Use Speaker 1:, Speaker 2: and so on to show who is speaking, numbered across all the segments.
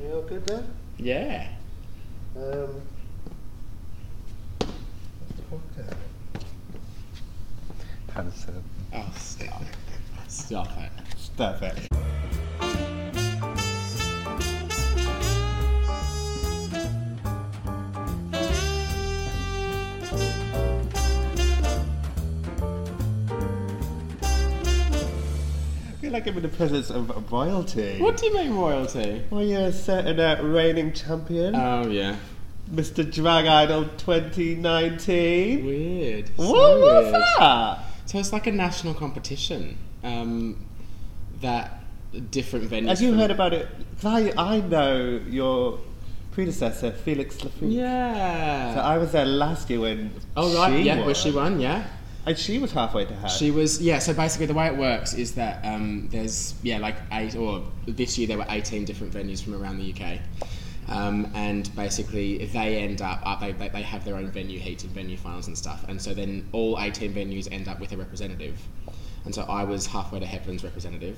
Speaker 1: You all good there?
Speaker 2: Yeah.
Speaker 1: Um, what's the cocktail? Handsome.
Speaker 2: Oh, stop. Stop it.
Speaker 1: Stop it. Feel like I'm in the presence of royalty.
Speaker 2: What do you mean royalty?
Speaker 1: Well, you're a certain uh, reigning champion,
Speaker 2: Oh, yeah.
Speaker 1: Mr. Drag Idol 2019.
Speaker 2: Weird.
Speaker 1: What
Speaker 2: So
Speaker 1: was that?
Speaker 2: So it's like a national competition um, that different venues.
Speaker 1: Have you heard about it? I, I know your predecessor, Felix Lafouque.
Speaker 2: Yeah.
Speaker 1: So I was there last year when
Speaker 2: oh, right. yeah,
Speaker 1: won.
Speaker 2: where she won, yeah.
Speaker 1: And she was halfway to her.
Speaker 2: She was yeah. So basically, the way it works is that um, there's yeah like eight or this year there were 18 different venues from around the UK, um, and basically they end up uh, they, they they have their own venue heats and venue finals and stuff, and so then all 18 venues end up with a representative, and so I was halfway to Heaven's representative.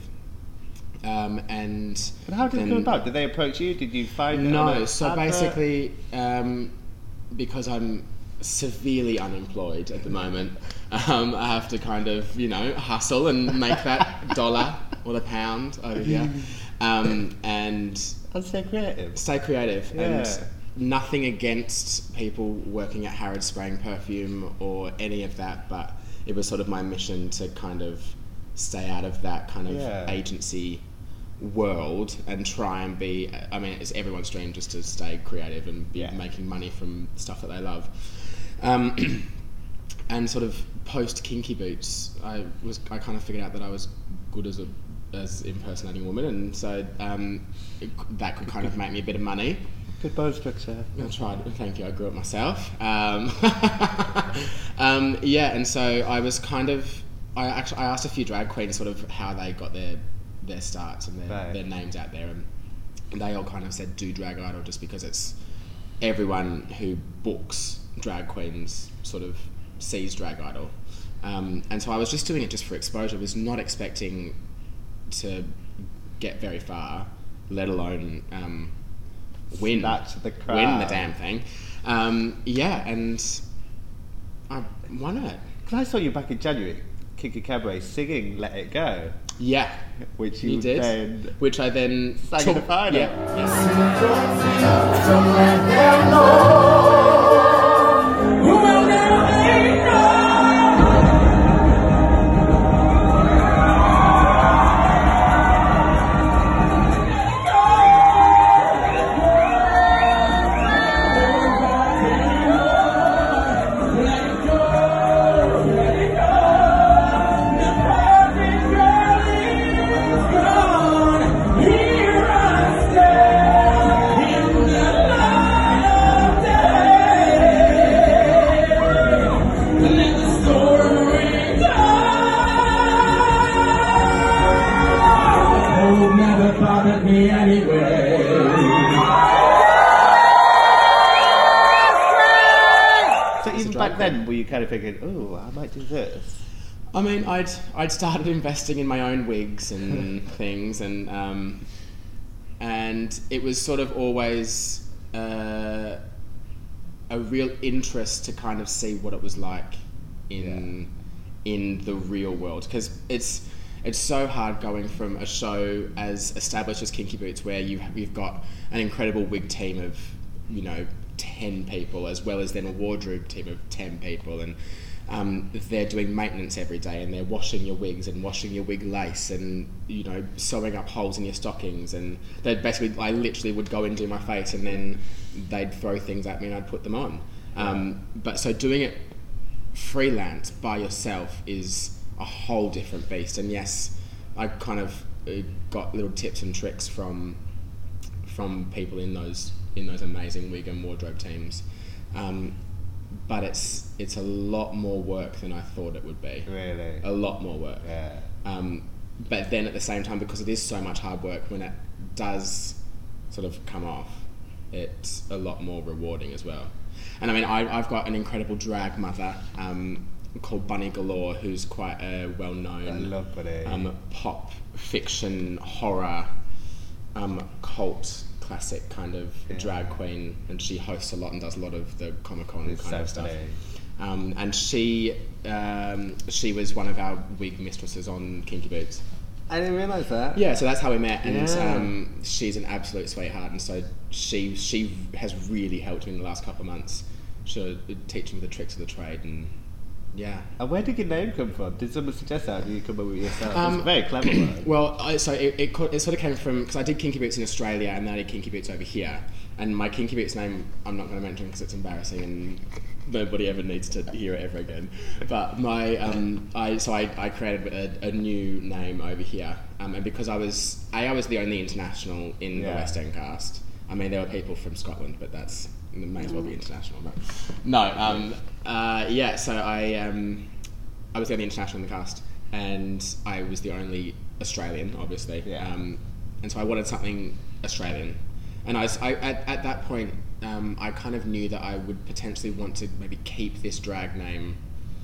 Speaker 2: Um, and
Speaker 1: But how did it come about? Did they approach you? Did you find
Speaker 2: no, so
Speaker 1: advert?
Speaker 2: basically, um, because I'm severely unemployed at the moment, um, I have to kind of, you know, hustle and make that dollar or the pound over here. Um, and
Speaker 1: And stay creative.
Speaker 2: stay creative.
Speaker 1: Yeah.
Speaker 2: And nothing against people working at Harrods spraying perfume or any of that, but it was sort of my mission to kind of stay out of that kind of
Speaker 1: Yeah.
Speaker 2: agency world and try and be I mean it's everyone's dream just to stay creative and be
Speaker 1: Yeah.
Speaker 2: making money from stuff that they love. Um, and sort of post kinky boots, I was I kind of figured out that I was good as a as impersonating a woman, and so um, it, that could kind of make me a bit of money.
Speaker 1: Good bow structure.
Speaker 2: I tried. Thank you. I grew up myself. Um, um, yeah, and so I was kind of. I actually I asked a few drag queens sort of how they got their their starts and their,
Speaker 1: Right.
Speaker 2: their names out there, and they all kind of said do drag idol just because it's everyone who books drag queens sort of sees drag idol, um, and so I was just doing it just for exposure. I was not expecting to get very far, let alone um, win
Speaker 1: Snatch the
Speaker 2: win the damn thing. Um, yeah, and I won it.
Speaker 1: Because I saw you back in January, Kiki Cabaret, singing Let It Go,
Speaker 2: Yeah,
Speaker 1: which you,
Speaker 2: you did.
Speaker 1: then
Speaker 2: Which I then
Speaker 1: sang in the final.
Speaker 2: Yeah, yes.
Speaker 1: Thinking, oh, I might do this?
Speaker 2: I mean, I'd I'd started investing in my own wigs and things, and um, and it was sort of always uh, a real interest to kind of see what it was like in in the real world because it's it's so hard going from a show as established as Kinky Boots where you you've got an incredible wig team of you know ten people as well as then a wardrobe team of ten people and um, they're doing maintenance every day and they're washing your wigs and washing your wig lace and you know sewing up holes in your stockings and they basically I literally would go and do my face and then they'd throw things at me and I'd put them on um, but so doing it freelance by yourself is a whole different beast. And yes, I kind of uh, got little tips and tricks from from people in those in those amazing wig and wardrobe teams. Um, but it's it's a lot more work than I thought it would be.
Speaker 1: Really?
Speaker 2: A lot more work.
Speaker 1: Yeah.
Speaker 2: Um, but then at the same time, because it is so much hard work, when it does sort of come off, it's a lot more rewarding as well. And I mean, I, I've got an incredible drag mother um, called Bunny Galore, who's quite a well
Speaker 1: I
Speaker 2: known
Speaker 1: love Bunny.
Speaker 2: um, pop fiction horror um, cult classic kind of
Speaker 1: Yeah.
Speaker 2: drag queen, and she hosts a lot and does a lot of the Comic Con kind of stuff. Um, and she um, she was one of our wig mistresses on Kinky Boots.
Speaker 1: I didn't realise that.
Speaker 2: Yeah, so that's how we met, and
Speaker 1: Yeah.
Speaker 2: um, she's an absolute sweetheart, and so she she has really helped me in the last couple of months. She teaching me the tricks of the trade, and yeah.
Speaker 1: And where did your name come from? Did someone suggest that? Or did you come up with it yourself?
Speaker 2: Um,
Speaker 1: it's very clever one.
Speaker 2: Well, I, so it, it, it sort of came from because I did Kinky Boots in Australia, and then I did Kinky Boots over here. And my Kinky Boots name, I'm not going to mention because it's embarrassing, and nobody ever needs to hear it ever again. But my, um, I so I, I created a, a new name over here, um, and because I was a I was the only international in the West End cast. I mean, there were people from Scotland, but that's it may as well be international. But no, um, uh, yeah. So I um, I was the only international in the cast, and I was the only Australian, obviously.
Speaker 1: Yeah.
Speaker 2: Um, and so I wanted something Australian, and I, was, I at, at that point um, I kind of knew that I would potentially want to maybe keep this drag name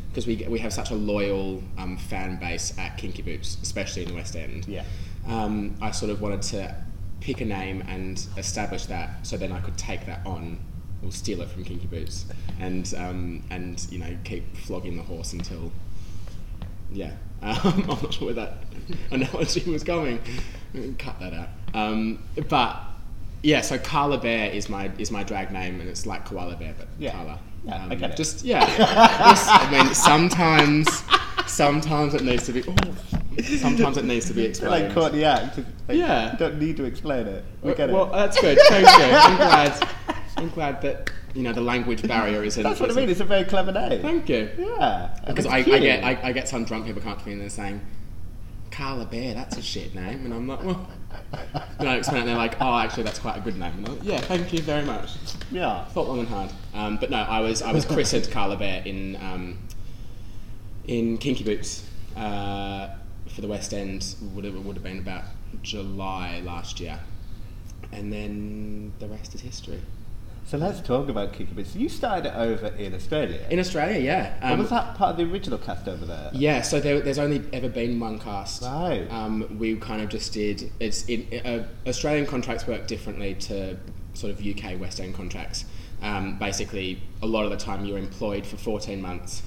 Speaker 2: because we we have such a loyal um, fan base at Kinky Boots, especially in the West End.
Speaker 1: Yeah.
Speaker 2: Um, I sort of wanted to pick a name and establish that, so then I could take that on or steal it from Kinky Boots, and um, and you know keep flogging the horse until yeah. Um, I'm not sure where that analogy was going. Cut that out. Um, but yeah, so Carla Bear is my is my drag name, and it's like koala bear, but
Speaker 1: Yeah.
Speaker 2: Carla.
Speaker 1: Yeah,
Speaker 2: um,
Speaker 1: I get it.
Speaker 2: Just yeah. Just- I mean, sometimes sometimes it needs to be. Oh, sometimes it needs to be explained.
Speaker 1: like the act. Like,
Speaker 2: Yeah.
Speaker 1: You don't need to explain it. We get it.
Speaker 2: well, that's good. Thank you. I'm glad. I'm glad that you know the language barrier isn't.
Speaker 1: That's what I mean. It's a very clever name.
Speaker 2: Thank you.
Speaker 1: Yeah.
Speaker 2: Because I, I get I, I get some drunk people come up to me and they're saying, Carla Bear, that's a shit name, and I'm like, well, and I explain it, and they're like, oh, actually, that's quite a good name. And I'm like, yeah, thank you very much.
Speaker 1: Yeah.
Speaker 2: Thought long and hard. Um, but no, I was I was christened Carla Bear in um, in Kinky Boots uh, for the West End. Would have would have been about July last year, and then the rest is history.
Speaker 1: So let's talk about Kinky Boots. You started it over in Australia.
Speaker 2: In Australia, yeah. Um,
Speaker 1: was that part of the original cast over there?
Speaker 2: Yeah, so there, there's only ever been one cast.
Speaker 1: Right.
Speaker 2: Um, we kind of just did. It's in, uh, Australian contracts work differently to sort of UK West End contracts. Um, basically, a lot of the time you're employed for 14 months,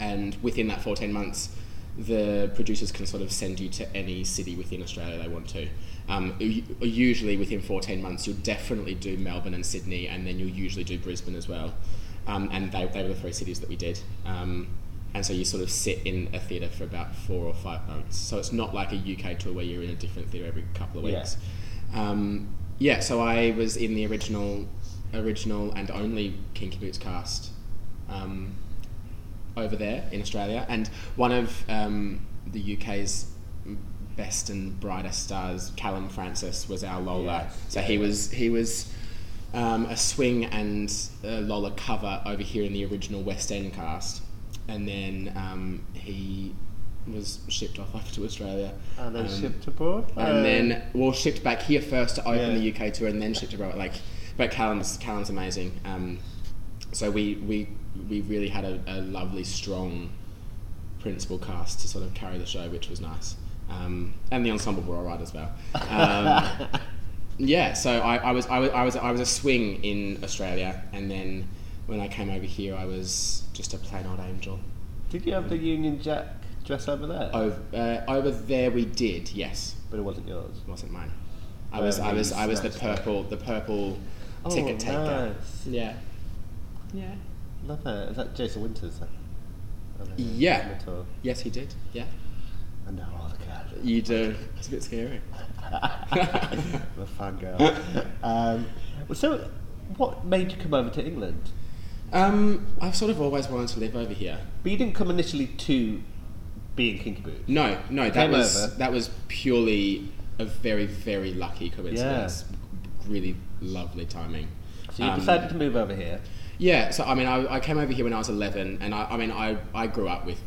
Speaker 2: and within that 14 months, the producers can sort of send you to any city within Australia they want to. Um, usually within 14 months, you'll definitely do Melbourne and Sydney, and then you'll usually do Brisbane as well. Um, and they, they were the three cities that we did. Um, and so you sort of sit in a theatre for about four or five months. So it's not like a UK tour where you're in a different theatre every couple of
Speaker 1: Yeah.
Speaker 2: weeks. Um, yeah, so I was in the original, original and only Kinky Boots cast um, over there in Australia, and one of um, the UK's best and brightest stars, Callum Francis, was our Lola.
Speaker 1: Yes.
Speaker 2: So he was he was um, a swing and uh, Lola cover over here in the original West End cast, and then um, he was shipped off over to Australia.
Speaker 1: And then
Speaker 2: Um,
Speaker 1: shipped abroad.
Speaker 2: and
Speaker 1: Uh,
Speaker 2: then well shipped back here first to open
Speaker 1: Yeah.
Speaker 2: the UK tour and then shipped abroad. Like, but Callum's Callum's amazing. Um, so we we we really had a, a lovely strong principal cast to sort of carry the show, which was nice. Um, and the ensemble were alright as well. Um, yeah, so I, I was I was I was I was a swing in Australia, and then when I came over here, I was just a plain old angel.
Speaker 1: Did you have the Union Jack dress over there?
Speaker 2: Over, uh, over there, we did yes.
Speaker 1: But it wasn't yours.
Speaker 2: It wasn't mine. I
Speaker 1: Where
Speaker 2: was I was I was the purple the purple
Speaker 1: Oh,
Speaker 2: ticket taker.
Speaker 1: nice.
Speaker 2: Yeah. Yeah.
Speaker 1: Love it. Is that Jason Winters? then? On the-
Speaker 2: Yeah.
Speaker 1: on the tour?
Speaker 2: Yes, he did. Yeah.
Speaker 1: I know all the characters.
Speaker 2: You do. It's a bit scary.
Speaker 1: I'm a fangirl. um, so, what made you come over to England?
Speaker 2: Um, I've sort of always wanted to live over here.
Speaker 1: But you didn't come initially to be in Kinky Boots.
Speaker 2: No, no, that
Speaker 1: Came
Speaker 2: was
Speaker 1: over.
Speaker 2: that was purely a very very lucky coincidence. Really lovely timing.
Speaker 1: So you
Speaker 2: Um,
Speaker 1: decided to move over here.
Speaker 2: Yeah, so I mean, I, I came over here when I was 11, and I, I mean, I, I grew up with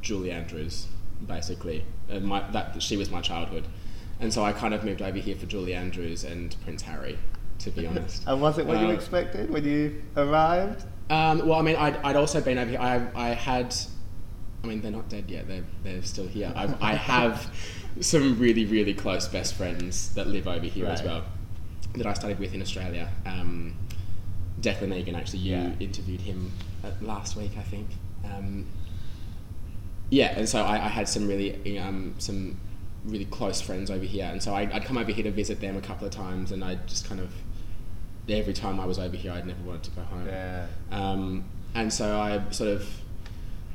Speaker 2: Julie Andrews, basically. And my, that she was my childhood, and so I kind of moved over here for Julie Andrews and Prince Harry, to be honest.
Speaker 1: And was it what you
Speaker 2: Uh,
Speaker 1: expected when you arrived?
Speaker 2: Um, well, I mean, I'd, I'd also been over here. I, I had, I mean, they're not dead yet. They're, they're still here. I've, I have some really, really close best friends that live over here as well. that I studied with in Australia. Um, Declan Egan, actually, you
Speaker 1: Yeah.
Speaker 2: interviewed him uh, last week, I think. Um, yeah, and so I, I had some really um, some really close friends over here, and so I, I'd come over here to visit them a couple of times, and I just kind of every time I was over here, I'd never wanted to go home.
Speaker 1: Yeah.
Speaker 2: Um, and so I sort of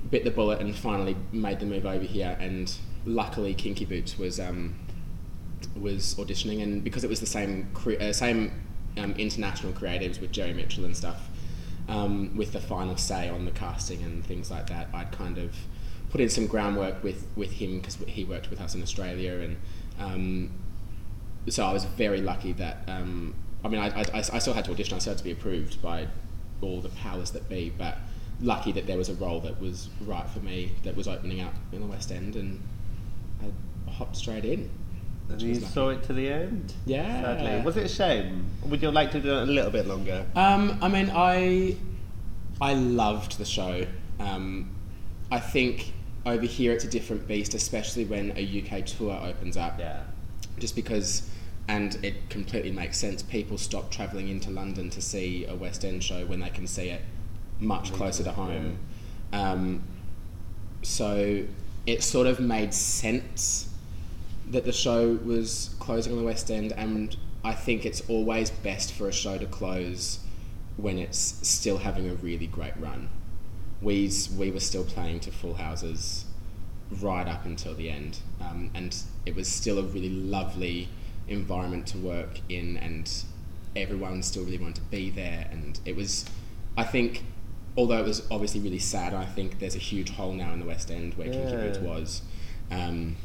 Speaker 2: bit the bullet and finally made the move over here. And luckily, Kinky Boots was um, was auditioning, and because it was the same cre- uh, same um, international creatives with Jerry Mitchell and stuff, um, with the final say on the casting and things like that, I'd kind of put in some groundwork with with him because he worked with us in Australia, and um, so I was very lucky that um, I mean I, I, I still had to audition. I still had to be approved by all the powers that be, but lucky that there was a role that was right for me that was opening up in the West End, and I hopped straight in.
Speaker 1: And you saw it to the end.
Speaker 2: Yeah.
Speaker 1: Sadly. Was it a shame? Would you like to do it a little bit longer?
Speaker 2: Um, I mean, I I loved the show. Um, I think over here it's a different beast, especially when a UK tour opens up.
Speaker 1: Yeah.
Speaker 2: Just because, and it completely makes sense. People stop travelling into London to see a West End show when they can see it much closer to home. Um, so it sort of made sense that the show was closing on the West End, and I think it's always best for a show to close when it's still having a really great run. We, we were still playing to full houses right up until the end, um, and it was still a really lovely environment to work in, and everyone still really wanted to be there, and it was, I think, although it was obviously really sad, I think there's a huge hole now in the West End where Kinky Boots was. Um,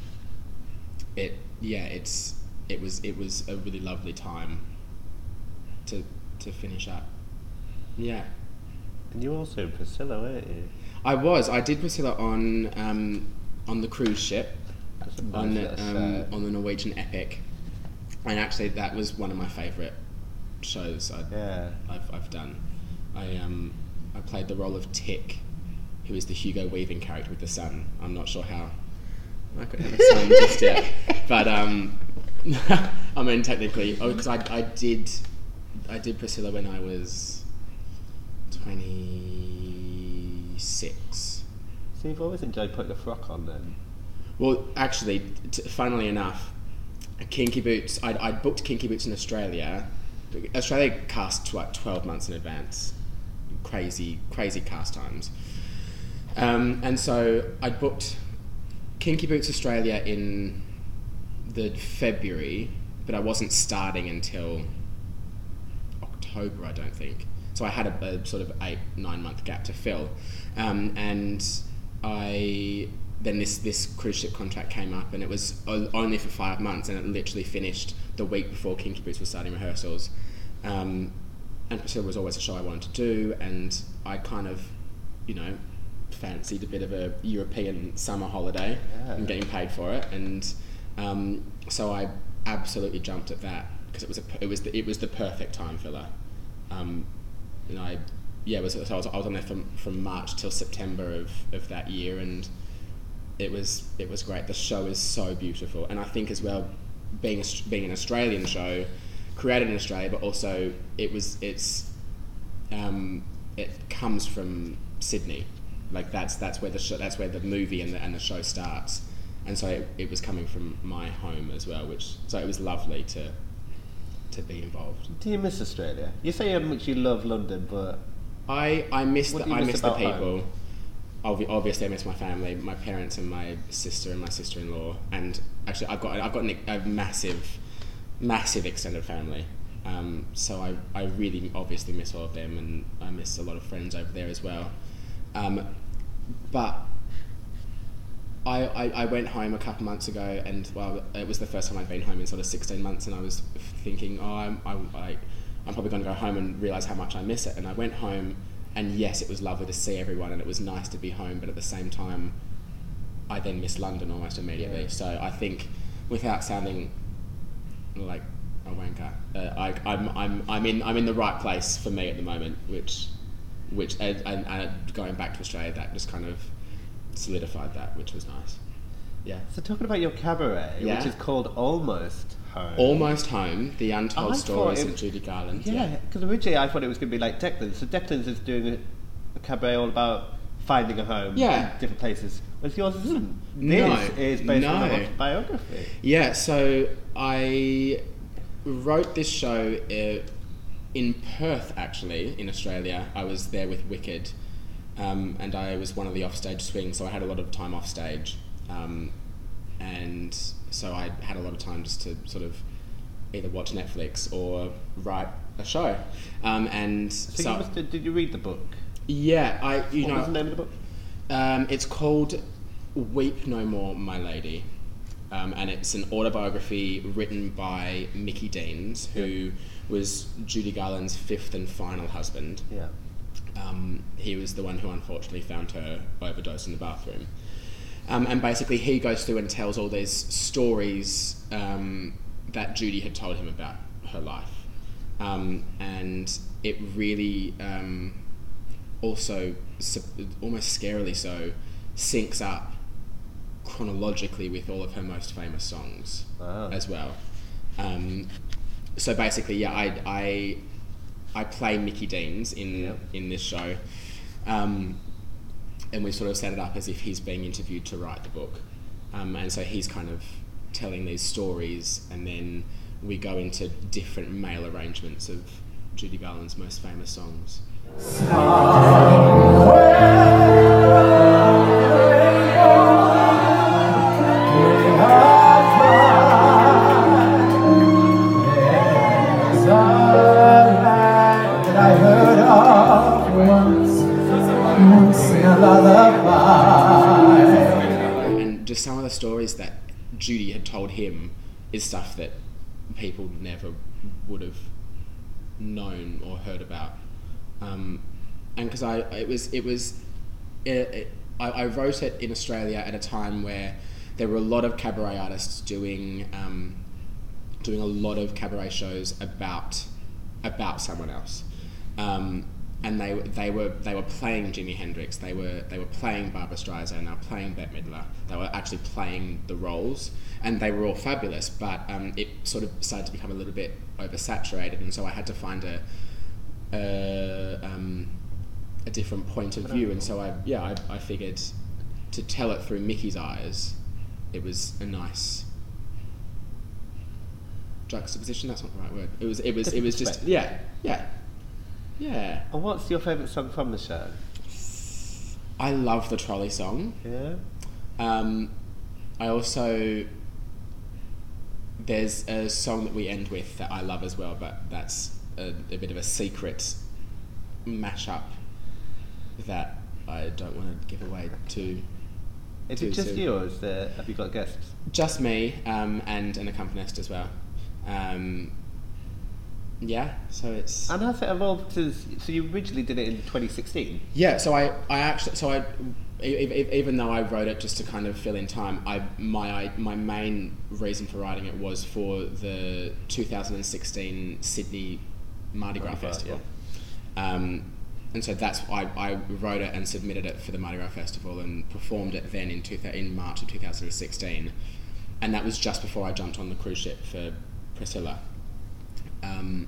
Speaker 2: it yeah, it's it was it was a really lovely time to to finish up. Yeah,
Speaker 1: And you also Priscilla, weren't you?
Speaker 2: I was. I did Priscilla on um, on the cruise ship
Speaker 1: That's a nice
Speaker 2: on um, on the Norwegian Epic, and actually that was one of my favourite shows I,
Speaker 1: Yeah.
Speaker 2: I've, I've done. I um I played the role of Tick, who is the Hugo Weaving character with the sun. I'm not sure how I could have a son just yet, but um, I mean technically, oh, because I, I did I did Priscilla when I was twenty six.
Speaker 1: So you've always enjoyed putting a frock on then?
Speaker 2: Well, actually, t- funnily enough, Kinky Boots. I'd, I'd booked Kinky Boots in Australia. Australia cast like twelve months in advance. Crazy, crazy cast times. Um, and so I'd booked Kinky Boots Australia in the February, but I wasn't starting until October, I don't think. So I had a, a sort of eight, nine month gap to fill. Um, and I then this, this cruise ship contract came up, and it was only for five months, and it literally finished the week before Kinky Boots was starting rehearsals. Um, and Priscilla was always a show I wanted to do, and I kind of, you know, fancied a bit of a European summer holiday
Speaker 1: Yeah.
Speaker 2: and getting paid for it, and um, so I absolutely jumped at that because it was a, it was the, it was the perfect time filler. Um, and I, yeah, was, so I was, I was on there from, from March till September of, of that year, and it was it was great. The show is so beautiful, and I think as well, being being an Australian show, created in Australia, but also it was it's um, it comes from Sydney, like that's that's where the show, that's where the movie and the and the show starts, and so it, it was coming from my home as well, which so it was lovely to to be involved.
Speaker 1: Do you miss Australia? You say how much you love London, but
Speaker 2: I I miss the I
Speaker 1: miss
Speaker 2: miss the people. Obvi- obviously, I miss my family, my parents, and my sister and my sister-in-law. And actually, I've got I've got an, a massive, massive extended family. Um, so I, I really obviously miss all of them, and I miss a lot of friends over there as well. Um, but I, I, I went home a couple months ago, and well, it was the first time I'd been home in sort of 16 months, and I was thinking, oh, I'm, I, I, I'm probably going to go home and realize how much I miss it. And I went home, and yes, it was lovely to see everyone, and it was nice to be home, but at the same time, I then missed London almost immediately.
Speaker 1: Yeah.
Speaker 2: So I think, without sounding like a wanker, uh, I, I'm, I'm, I'm in I'm in the right place for me at the moment, which, which and, and, and going back to Australia, that just kind of solidified that, which was nice. Yeah.
Speaker 1: so talking about your cabaret,
Speaker 2: Yeah.
Speaker 1: which is called Almost home.
Speaker 2: Almost Home, the untold stories
Speaker 1: it-
Speaker 2: of Judy Garland.
Speaker 1: Yeah, because originally I thought it was going to be like Declan's. So Declan's is doing a, a cabaret all about finding a home
Speaker 2: Yeah.
Speaker 1: in different places. Whereas yours isn't.
Speaker 2: No,
Speaker 1: This is based on
Speaker 2: no.
Speaker 1: biography.
Speaker 2: Yeah, so I wrote this show uh, in Perth, actually, in Australia. I was there with Wicked, um, and I was one of the offstage swings, so I had a lot of time off stage. Um, and so I had a lot of time just to sort of either watch Netflix or write a show. Um, and
Speaker 1: So,
Speaker 2: so,
Speaker 1: you must have, did you read the book?
Speaker 2: yeah, I you
Speaker 1: what
Speaker 2: know
Speaker 1: was the name of the book?
Speaker 2: um, it's called Weep No More, My Lady. Um, and it's an autobiography written by Mickey Deans, who was Judy Garland's fifth and final husband.
Speaker 1: Yeah.
Speaker 2: Um, he was the one who unfortunately found her overdosed in the bathroom. Um, and basically, he goes through and tells all these stories um, that Judy had told him about her life. Um, and it really um, also, almost scarily so, syncs up chronologically with all of her most famous songs
Speaker 1: Wow.
Speaker 2: as well. Um, so basically, yeah, I, I, I play Mickey Deans in
Speaker 1: Yep.
Speaker 2: in this show, um, and we sort of set it up as if he's being interviewed to write the book, um, and so he's kind of telling these stories, and then we go into different male arrangements of Judy Garland's most famous songs. Is stuff that people never would have known or heard about. Um, and because I, it was, it was, it, it, I, I wrote it in Australia at a time where there were a lot of cabaret artists doing, um, doing a lot of cabaret shows about, about someone else. Um, and they, they were they were playing Jimi Hendrix, they were they were playing Barbra Streisand, they were playing Bette Midler, they were actually playing the roles, and they were all fabulous. But um, it sort of started to become a little bit oversaturated, and so I had to find a a, um, a different point of view. And so I yeah I, I figured to tell it through Mickey's eyes, it was a nice juxtaposition. That's not the right word. It was it was it was just yeah yeah yeah.
Speaker 1: And what's your favourite song from the show?
Speaker 2: I love the trolley song.
Speaker 1: Yeah.
Speaker 2: Um, I also there's a song that we end with that I love as well, but that's a, a bit of a secret mashup that I don't want to give away to
Speaker 1: Is it just
Speaker 2: soon.
Speaker 1: you, or is there, have you got guests?
Speaker 2: just me um, and an accompanist as well. Um, yeah, so it's
Speaker 1: And has it evolved to? So you originally did it in 2016.
Speaker 2: Yeah, so I, I actually, so I even though I wrote it just to kind of fill in time, I my I, my main reason for writing it was for the 2016 Sydney Mardi Gras
Speaker 1: Mardi Gras,
Speaker 2: Festival, um, and so that's I, I wrote it and submitted it for the Mardi Gras Festival and performed it then in two, in March of 2016, and that was just before I jumped on the cruise ship for Priscilla. Um,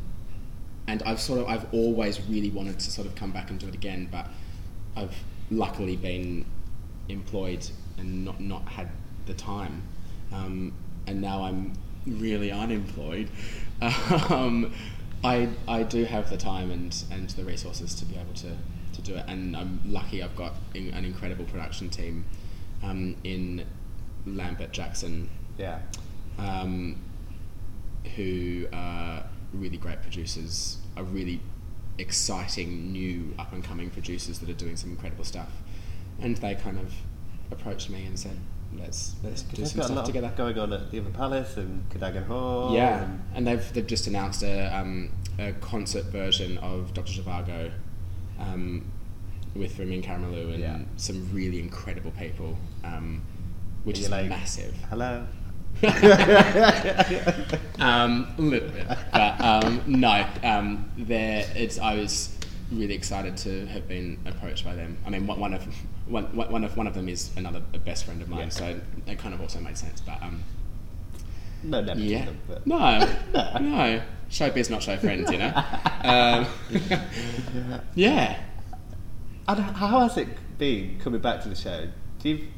Speaker 2: and I've sort of I've always really wanted to sort of come back and do it again, but I've luckily been employed and not not had the time, um, and now I'm really unemployed. um, I I do have the time and and the resources to be able to to do it, and I'm lucky I've got in, an incredible production team um, in Lambert Jackson
Speaker 1: Yeah.
Speaker 2: um, who are really great producers, are really exciting new up and coming producers that are doing some incredible stuff. And they kind of approached me and said, "Let's let's do some stuff together."
Speaker 1: going on at the Other Palace and Cadogan Hall.
Speaker 2: Yeah,
Speaker 1: and-
Speaker 2: and they've they've just announced a um, a concert version of Dr. Zhivago um, with Ramin Karimloo and
Speaker 1: Yeah.
Speaker 2: some really incredible people, um, which is
Speaker 1: like,
Speaker 2: massive.
Speaker 1: Hello.
Speaker 2: um, a little bit, but um, no. Um, there, it's. I was really excited to have been approached by them. I mean, one of one, one of one of them is another best friend of mine,
Speaker 1: Yeah.
Speaker 2: so it kind of also made sense. But um,
Speaker 1: No, never
Speaker 2: Yeah.
Speaker 1: them, but
Speaker 2: No, no. Showbiz, not show friends, you know. Um, yeah.
Speaker 1: And how has it been coming back to the show? Do you,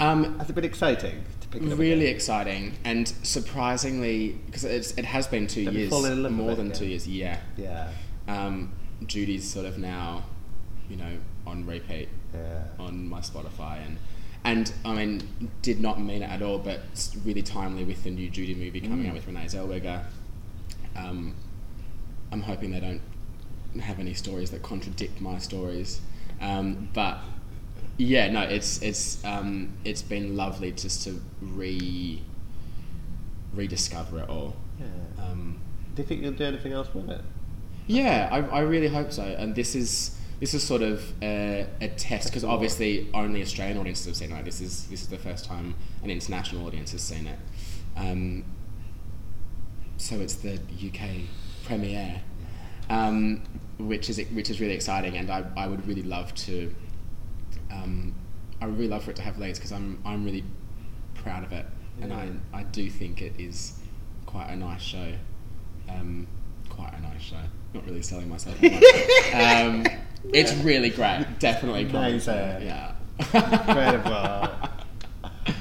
Speaker 2: Um,
Speaker 1: has it been exciting pick it up
Speaker 2: really
Speaker 1: again?
Speaker 2: exciting and surprisingly because it's it has been two years,
Speaker 1: fallen in love
Speaker 2: more than two years. Yeah.
Speaker 1: Yeah,
Speaker 2: Um, Judy's sort of now, you know, on repeat
Speaker 1: yeah.
Speaker 2: on my Spotify and. And I mean, did not mean it at all, but it's really timely with the new Judy movie coming
Speaker 1: Mm.
Speaker 2: out with Renee Zellweger. Um, I'm hoping they don't have any stories that contradict my stories. Um, but yeah, no, it's it's um, it's been lovely just to re rediscover it all.
Speaker 1: yeah.
Speaker 2: Um,
Speaker 1: Do you think you'll do anything else with it?
Speaker 2: yeah, I, I really hope so. And this is this is sort of a, a test because obviously only Australian audiences have seen it. Like this is this is the first time an international audience has seen it. Um, so it's the UK premiere, um, which is which is really exciting, and I, I would really love to. Um, I would really love for it to have legs because I'm I'm really proud of it, and I I do think it is quite a nice show. Um, quite a nice show. Not really selling myself. um, it's really great. Definitely.
Speaker 1: Amazing.
Speaker 2: there, Yeah.
Speaker 1: Incredible.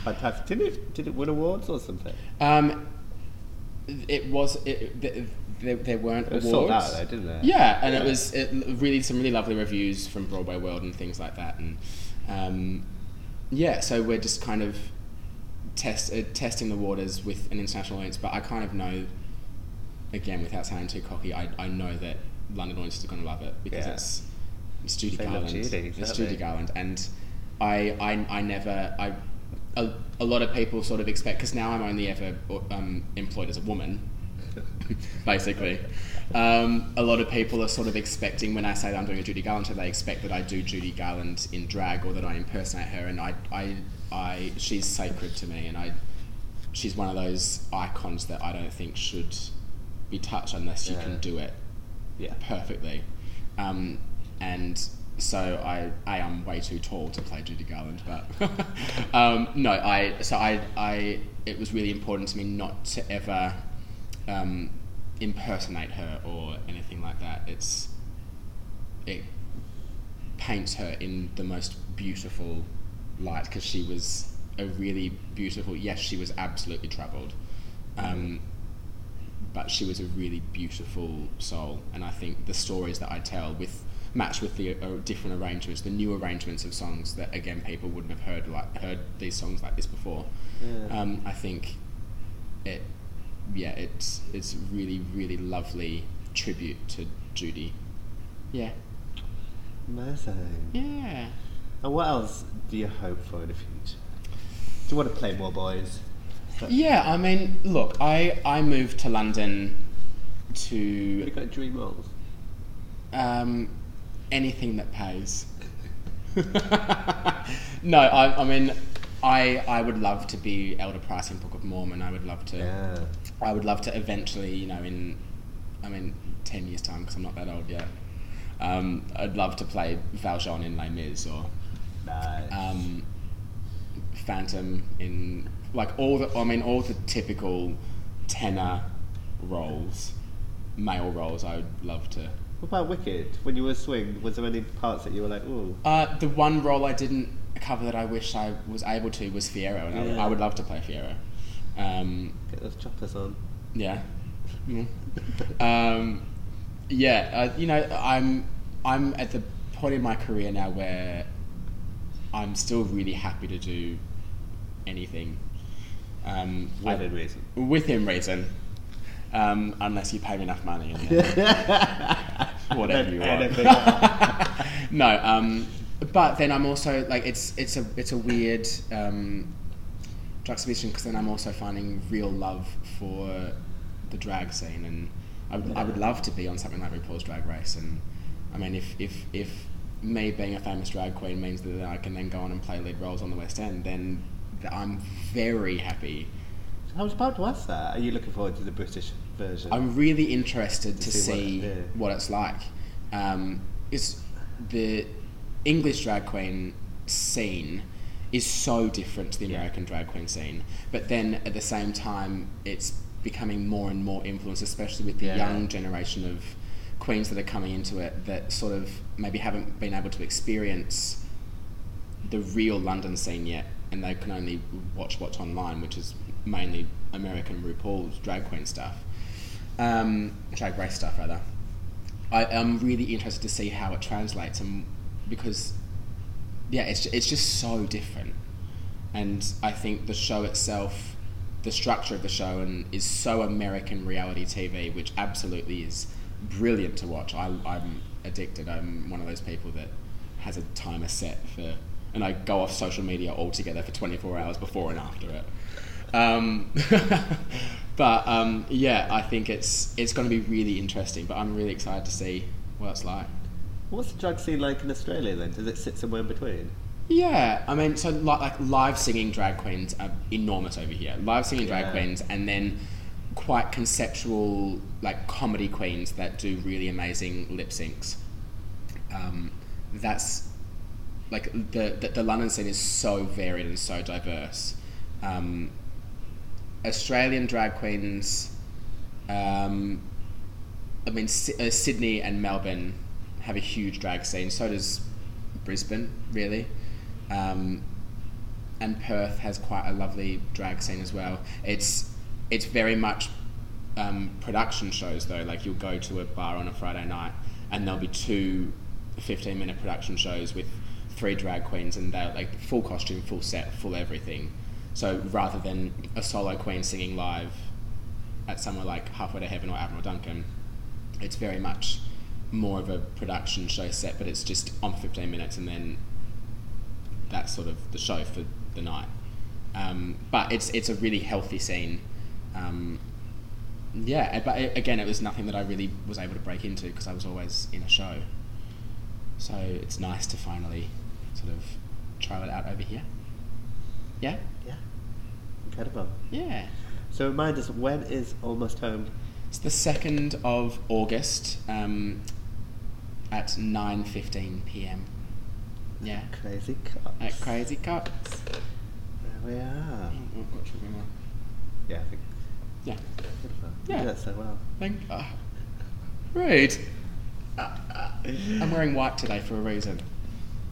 Speaker 1: Fantastic. Did it, did it win awards or something?
Speaker 2: Um, it was it, th there, there weren't
Speaker 1: It was
Speaker 2: awards.
Speaker 1: sold out though, didn't it?
Speaker 2: Yeah, and it was it, really some really lovely reviews from Broadway World and things like that, and um, yeah, so we're just kind of test uh, testing the waters with an international audience. But I kind of know, again, without sounding too cocky, I, I know that London audiences are going to love it because
Speaker 1: Yeah.
Speaker 2: it's it's Judy
Speaker 1: They
Speaker 2: Garland.
Speaker 1: Judy,
Speaker 2: It's. Judy Garland, and I I, I never I. A, a lot of people sort of expect because now I'm only ever um, employed as a woman, basically. Um, a lot of people are sort of expecting when I say that I'm doing a Judy Garland show, they expect that I do Judy Garland in drag or that I impersonate her, and I, I, I, she's sacred to me, and I, she's one of those icons that I don't think should be touched unless you
Speaker 1: Yeah.
Speaker 2: can do it
Speaker 1: Yeah.
Speaker 2: perfectly. Um, and so I, I am way too tall to play Judy Garland, but um, no, I so I, I it was really important to me not to ever um, impersonate her or anything like that. It's it paints her in the most beautiful light because she was a really beautiful. Yes, she was absolutely troubled. Um, but she was a really beautiful soul, and I think the stories that I tell with matched with the uh, different arrangements, the new arrangements of songs that again people wouldn't have heard like heard these songs like this before.
Speaker 1: Yeah.
Speaker 2: Um, I think it, yeah, it's it's really really lovely tribute to Judy. Yeah,
Speaker 1: Amazing.
Speaker 2: yeah.
Speaker 1: And what else do you hope for in the future? Do you want to play more boys? Is that-
Speaker 2: Yeah, I mean, look, I I moved to London
Speaker 1: Have you
Speaker 2: to
Speaker 1: got dream roles?
Speaker 2: um, anything that pays. no, I, I mean, I I would love to be Elder Price in Book of Mormon. I would love to.
Speaker 1: Yeah.
Speaker 2: I would love to eventually, you know, in I mean, ten years time because I'm not that old yet. Um, I'd love to play Valjean in Les Mis or
Speaker 1: Nice.
Speaker 2: um, Phantom in like all the I mean all the typical tenor roles, male roles. I would love to.
Speaker 1: what about Wicked? When you were swing, was there any parts that you were like, ooh?
Speaker 2: Uh, the one role I didn't cover that I wish I was able to was Fiyero, and I, I would love to play Fiyero. Um,
Speaker 1: Get those choppers on.
Speaker 2: yeah. Mm. um, yeah, uh, you know, I'm I'm at the point in my career now where I'm still really happy to do anything. Um, I-
Speaker 1: Within reason.
Speaker 2: within reason, um, unless you pay me enough money. And whatever you want. No, um, but then I'm also like it's it's a it's a weird um, juxtaposition because then I'm also finding real love for the drag scene, and I would, I would love to be on something like RuPaul's Drag Race, and I mean if if if me being a famous drag queen means that I can then go on and play lead roles on the West End, then I'm very happy.
Speaker 1: I was about to ask that. Are you looking forward to the British version?
Speaker 2: I'm really interested to
Speaker 1: see what-
Speaker 2: see
Speaker 1: yeah.
Speaker 2: what it's like. Um, is the English drag queen scene is so different to the American drag queen scene. But then at the same time, it's becoming more and more influenced, especially with the
Speaker 1: Yeah.
Speaker 2: young generation of queens that are coming into it that sort of maybe haven't been able to experience the real London scene yet, and they can only watch what's online, which is mainly American RuPaul's drag queen stuff, um, drag race stuff rather. I am really interested to see how it translates, and because yeah, it's it's just so different, and I think the show itself, the structure of the show, and is so American reality TV, which absolutely is brilliant to watch. I, I'm addicted. I'm one of those people that has a timer set for, and I go off social media altogether for 24 hours before and after it. Um, but um, yeah, I think it's it's going to be really interesting. But I'm really excited to see what it's like.
Speaker 1: What's the drag scene like in Australia then? Does it sit somewhere in between?
Speaker 2: Yeah, I mean, so like, like live singing drag queens are enormous over here. Live singing drag
Speaker 1: Yeah.
Speaker 2: queens, and then quite conceptual like comedy queens that do really amazing lip syncs. Um, that's like the, the the London scene is so varied and so diverse. Um, Australian drag queens, um, I mean, Sy- uh, Sydney and Melbourne have a huge drag scene. So does Brisbane, really. Um, and Perth has quite a lovely drag scene as well. It's it's very much um, production shows though. Like you'll go to a bar on a Friday night, and there'll be two 15 minute production shows with three drag queens, and they're like full costume, full set, full everything. So rather than a solo queen singing live at somewhere like Halfway to Heaven or Admiral Duncan, it's very much more of a production show set, but it's just on for 15 minutes and then that's sort of the show for the night. Um, but it's it's a really healthy scene. Um, yeah, but it, again, it was nothing that I really was able to break into because I was always in a show. So it's nice to finally sort of trial it out over here. Yeah,
Speaker 1: Yeah. Incredible.
Speaker 2: yeah.
Speaker 1: So remind us, when is Almost Home?
Speaker 2: It's the second of August um, at nine fifteen p.m. Yeah,
Speaker 1: Crazy Coqs.
Speaker 2: at Crazy Coqs.
Speaker 1: There we are.
Speaker 2: Should?
Speaker 1: Yeah, I think.
Speaker 2: Yeah. Yeah.
Speaker 1: do that so well.
Speaker 2: Thank. Uh, rude. Uh, uh, I'm wearing white today for a reason.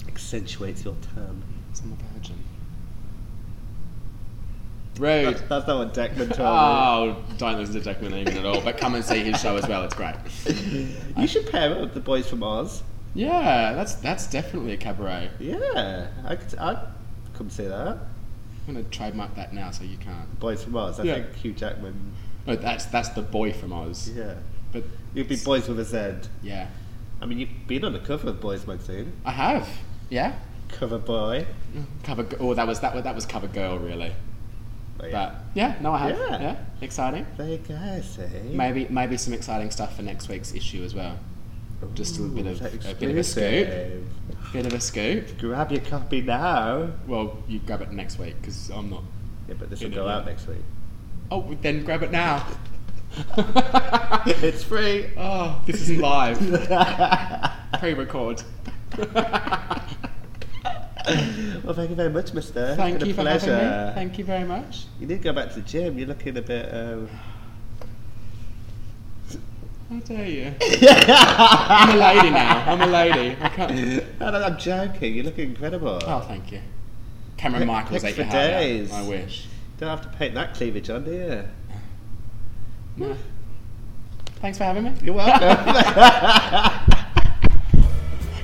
Speaker 1: Accentuates your term.
Speaker 2: I'm a virgin. Rude.
Speaker 1: That's, that's not what Declan told me.
Speaker 2: Oh, don't listen to Declan even at all. But come and see his show as well. It's great.
Speaker 1: You should pair up with the boys from Oz.
Speaker 2: Yeah, that's that's definitely a cabaret.
Speaker 1: Yeah, I could. I'd come see that.
Speaker 2: I'm gonna trademark that now, so you can't.
Speaker 1: Boys from Oz. I
Speaker 2: Yeah.
Speaker 1: think Hugh Jackman.
Speaker 2: But that's that's the boy from Oz.
Speaker 1: Yeah.
Speaker 2: But
Speaker 1: You'd be boys with a Z.
Speaker 2: yeah,
Speaker 1: I mean, you've been on the cover of Boyz Magazine.
Speaker 2: I have. Yeah.
Speaker 1: Cover boy.
Speaker 2: Cover. Oh, that was that was that was cover girl really.
Speaker 1: But
Speaker 2: But yeah, no, I have.
Speaker 1: Yeah.
Speaker 2: Yeah. Exciting.
Speaker 1: there you go. See.
Speaker 2: Maybe maybe some exciting stuff for next week's issue as well. Just a bit of a bit of a scoop. Bit of a scoop.
Speaker 1: Grab your copy now.
Speaker 2: Well, you grab it next week because I'm not.
Speaker 1: Yeah, but this will go out next week.
Speaker 2: Oh, then grab it now.
Speaker 1: it's free.
Speaker 2: oh, this isn't live. Pre-record.
Speaker 1: well, thank you very much, Mister.
Speaker 2: Thank
Speaker 1: it's been
Speaker 2: you
Speaker 1: a
Speaker 2: for
Speaker 1: pleasure.
Speaker 2: having me. Thank you very much.
Speaker 1: You need to go back to the gym. You're looking a bit. Um...
Speaker 2: How dare you? I'm a lady now. I'm a lady. I can't.
Speaker 1: no, no, I'm joking. You look incredible.
Speaker 2: Oh, thank you. Cameron
Speaker 1: Pick-
Speaker 2: Michaels ate your
Speaker 1: for
Speaker 2: heart out.
Speaker 1: days.
Speaker 2: I wish.
Speaker 1: Don't have to paint that cleavage on, do you?
Speaker 2: No. Thanks for having me.
Speaker 1: You're welcome.
Speaker 2: I'm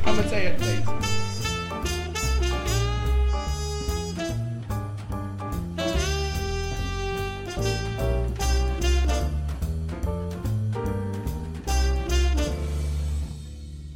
Speaker 2: come and see it, please.